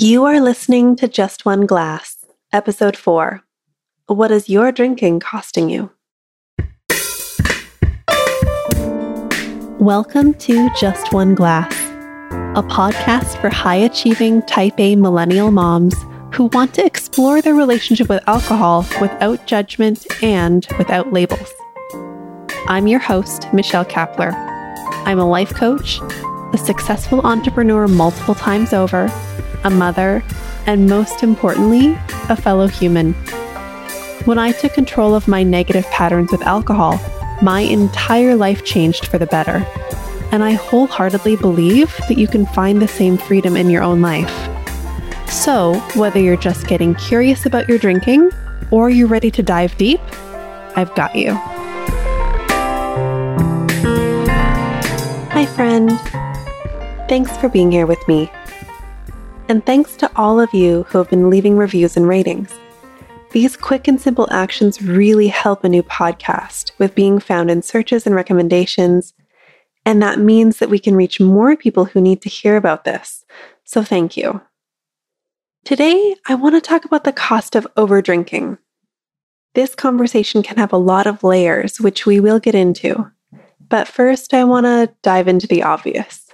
You are listening to Just One Glass, Episode 4. What is your drinking costing you? Welcome to Just One Glass, a podcast for high achieving type A millennial moms who want to explore their relationship with alcohol without judgment and without labels. I'm your host, Michelle Kapler. I'm a life coach, a successful entrepreneur multiple times over a mother, and most importantly, a fellow human. When I took control of my negative patterns with alcohol, my entire life changed for the better. And I wholeheartedly believe that you can find the same freedom in your own life. So, whether you're just getting curious about your drinking or you're ready to dive deep, I've got you. Hi, friend. Thanks for being here with me. And thanks to all of you who have been leaving reviews and ratings. These quick and simple actions really help a new podcast with being found in searches and recommendations. And that means that we can reach more people who need to hear about this. So thank you. Today, I want to talk about the cost of overdrinking. This conversation can have a lot of layers, which we will get into. But first, I want to dive into the obvious.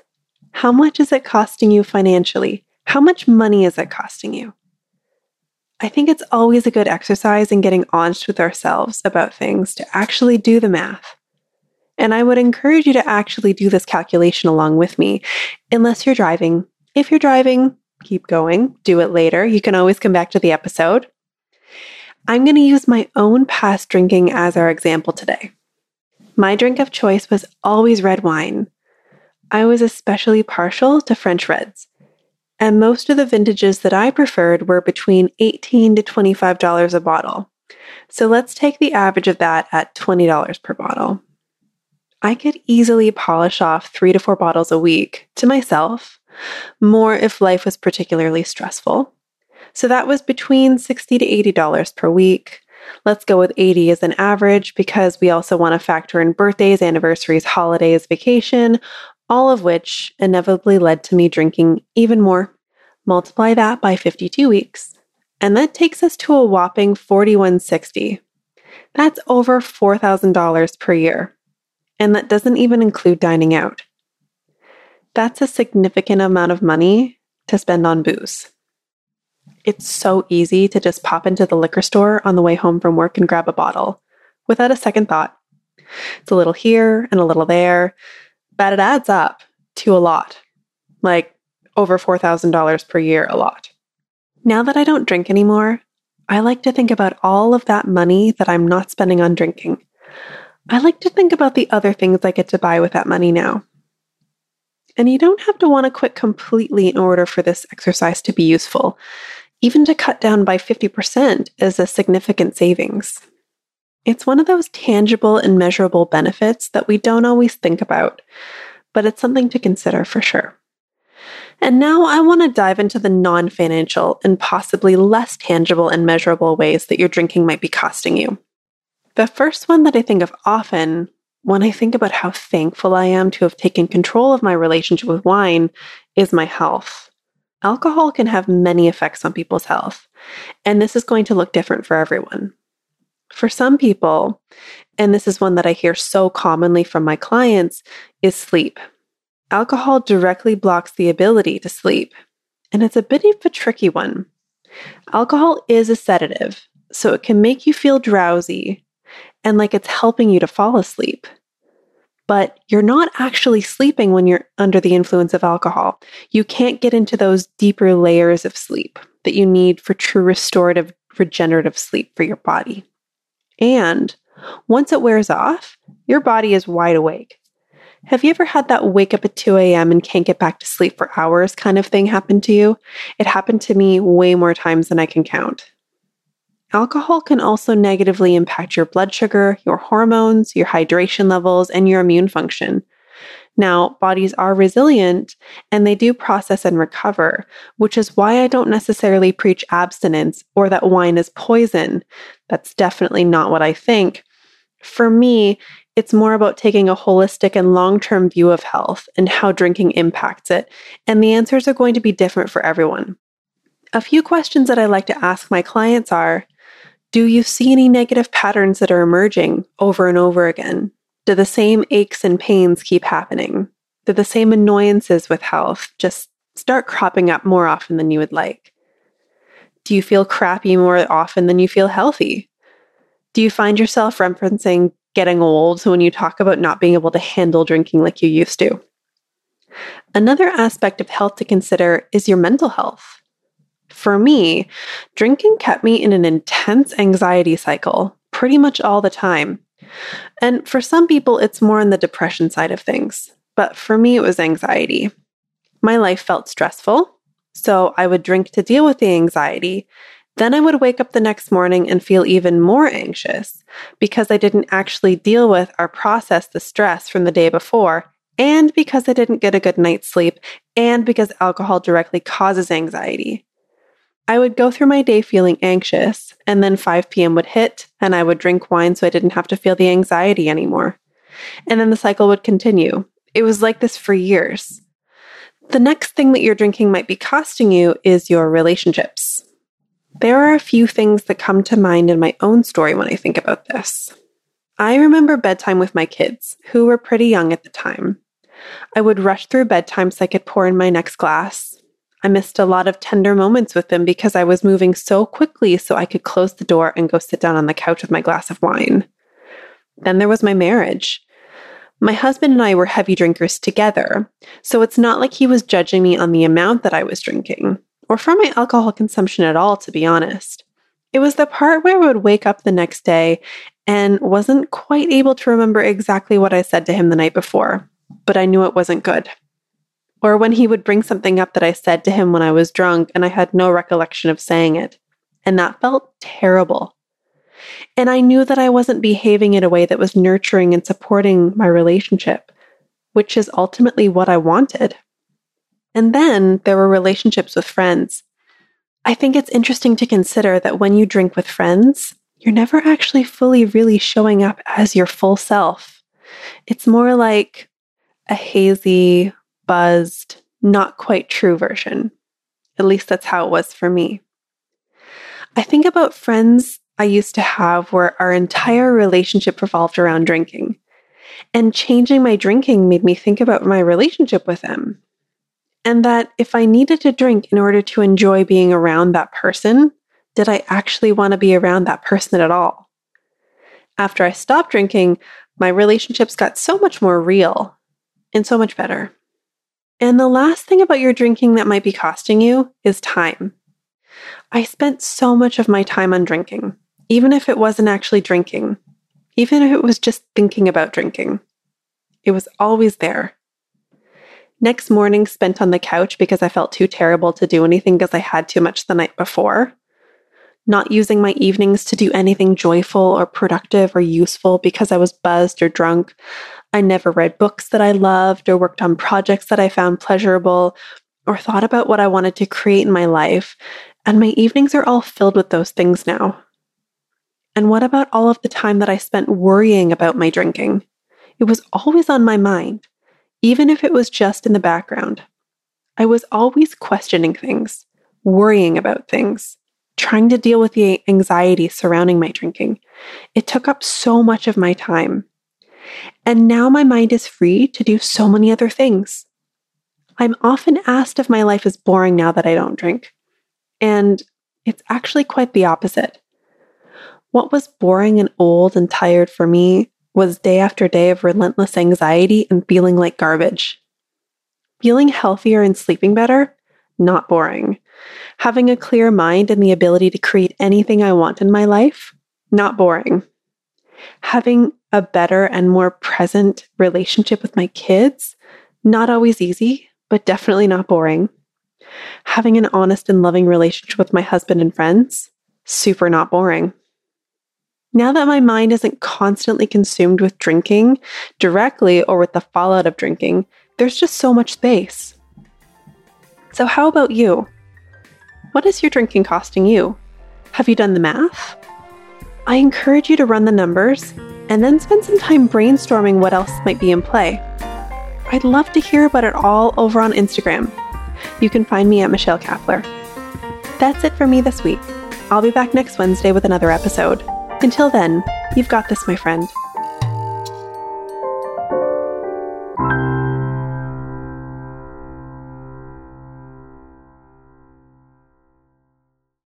How much is it costing you financially how much money is it costing you? I think it's always a good exercise in getting honest with ourselves about things to actually do the math. And I would encourage you to actually do this calculation along with me, unless you're driving. If you're driving, keep going, do it later. You can always come back to the episode. I'm going to use my own past drinking as our example today. My drink of choice was always red wine. I was especially partial to French reds and most of the vintages that I preferred were between 18 to $25 a bottle. So let's take the average of that at $20 per bottle. I could easily polish off three to four bottles a week to myself, more if life was particularly stressful. So that was between 60 to $80 per week. Let's go with 80 as an average because we also want to factor in birthdays, anniversaries, holidays, vacation, all of which inevitably led to me drinking even more. Multiply that by 52 weeks, and that takes us to a whopping 4160. That's over $4,000 per year, and that doesn't even include dining out. That's a significant amount of money to spend on booze. It's so easy to just pop into the liquor store on the way home from work and grab a bottle without a second thought. It's a little here and a little there, but it adds up to a lot. Like over $4,000 per year, a lot. Now that I don't drink anymore, I like to think about all of that money that I'm not spending on drinking. I like to think about the other things I get to buy with that money now. And you don't have to want to quit completely in order for this exercise to be useful. Even to cut down by 50% is a significant savings. It's one of those tangible and measurable benefits that we don't always think about, but it's something to consider for sure. And now I want to dive into the non financial and possibly less tangible and measurable ways that your drinking might be costing you. The first one that I think of often when I think about how thankful I am to have taken control of my relationship with wine is my health. Alcohol can have many effects on people's health, and this is going to look different for everyone. For some people, and this is one that I hear so commonly from my clients, is sleep. Alcohol directly blocks the ability to sleep, and it's a bit of a tricky one. Alcohol is a sedative, so it can make you feel drowsy and like it's helping you to fall asleep. But you're not actually sleeping when you're under the influence of alcohol. You can't get into those deeper layers of sleep that you need for true restorative, regenerative sleep for your body. And once it wears off, your body is wide awake. Have you ever had that wake up at 2 a.m. and can't get back to sleep for hours kind of thing happen to you? It happened to me way more times than I can count. Alcohol can also negatively impact your blood sugar, your hormones, your hydration levels, and your immune function. Now, bodies are resilient and they do process and recover, which is why I don't necessarily preach abstinence or that wine is poison. That's definitely not what I think. For me, it's more about taking a holistic and long term view of health and how drinking impacts it. And the answers are going to be different for everyone. A few questions that I like to ask my clients are Do you see any negative patterns that are emerging over and over again? Do the same aches and pains keep happening? Do the same annoyances with health just start cropping up more often than you would like? Do you feel crappy more often than you feel healthy? Do you find yourself referencing getting old when you talk about not being able to handle drinking like you used to? Another aspect of health to consider is your mental health. For me, drinking kept me in an intense anxiety cycle pretty much all the time. And for some people, it's more on the depression side of things. But for me, it was anxiety. My life felt stressful, so I would drink to deal with the anxiety. Then I would wake up the next morning and feel even more anxious because I didn't actually deal with or process the stress from the day before, and because I didn't get a good night's sleep, and because alcohol directly causes anxiety. I would go through my day feeling anxious, and then 5 p.m. would hit, and I would drink wine so I didn't have to feel the anxiety anymore. And then the cycle would continue. It was like this for years. The next thing that you're drinking might be costing you is your relationships. There are a few things that come to mind in my own story when I think about this. I remember bedtime with my kids, who were pretty young at the time. I would rush through bedtime so I could pour in my next glass. I missed a lot of tender moments with them because I was moving so quickly so I could close the door and go sit down on the couch with my glass of wine. Then there was my marriage. My husband and I were heavy drinkers together, so it's not like he was judging me on the amount that I was drinking, or for my alcohol consumption at all, to be honest. It was the part where I would wake up the next day and wasn't quite able to remember exactly what I said to him the night before, but I knew it wasn't good. Or when he would bring something up that I said to him when I was drunk and I had no recollection of saying it. And that felt terrible. And I knew that I wasn't behaving in a way that was nurturing and supporting my relationship, which is ultimately what I wanted. And then there were relationships with friends. I think it's interesting to consider that when you drink with friends, you're never actually fully really showing up as your full self. It's more like a hazy, buzzed, not quite true version. At least that's how it was for me. I think about friends I used to have where our entire relationship revolved around drinking. And changing my drinking made me think about my relationship with them. And that if I needed to drink in order to enjoy being around that person, did I actually want to be around that person at all? After I stopped drinking, my relationships got so much more real and so much better. And the last thing about your drinking that might be costing you is time. I spent so much of my time on drinking even if it wasn't actually drinking, even if it was just thinking about drinking. It was always there. Next morning, spent on the couch because I felt too terrible to do anything because I had too much the night before. Not using my evenings to do anything joyful or productive or useful because I was buzzed or drunk. I never read books that I loved or worked on projects that I found pleasurable or thought about what I wanted to create in my life. And my evenings are all filled with those things now. And what about all of the time that I spent worrying about my drinking? It was always on my mind, even if it was just in the background. I was always questioning things, worrying about things, trying to deal with the anxiety surrounding my drinking. It took up so much of my time. And now my mind is free to do so many other things. I'm often asked if my life is boring now that I don't drink. And it's actually quite the opposite. What was boring and old and tired for me was day after day of relentless anxiety and feeling like garbage. Feeling healthier and sleeping better? Not boring. Having a clear mind and the ability to create anything I want in my life? Not boring. Having a better and more present relationship with my kids? Not always easy, but definitely not boring. Having an honest and loving relationship with my husband and friends? Super not boring. Now that my mind isn't constantly consumed with drinking directly or with the fallout of drinking, there's just so much space. So, how about you? What is your drinking costing you? Have you done the math? I encourage you to run the numbers and then spend some time brainstorming what else might be in play. I'd love to hear about it all over on Instagram. You can find me at Michelle Kapler. That's it for me this week. I'll be back next Wednesday with another episode. Until then, you've got this, my friend.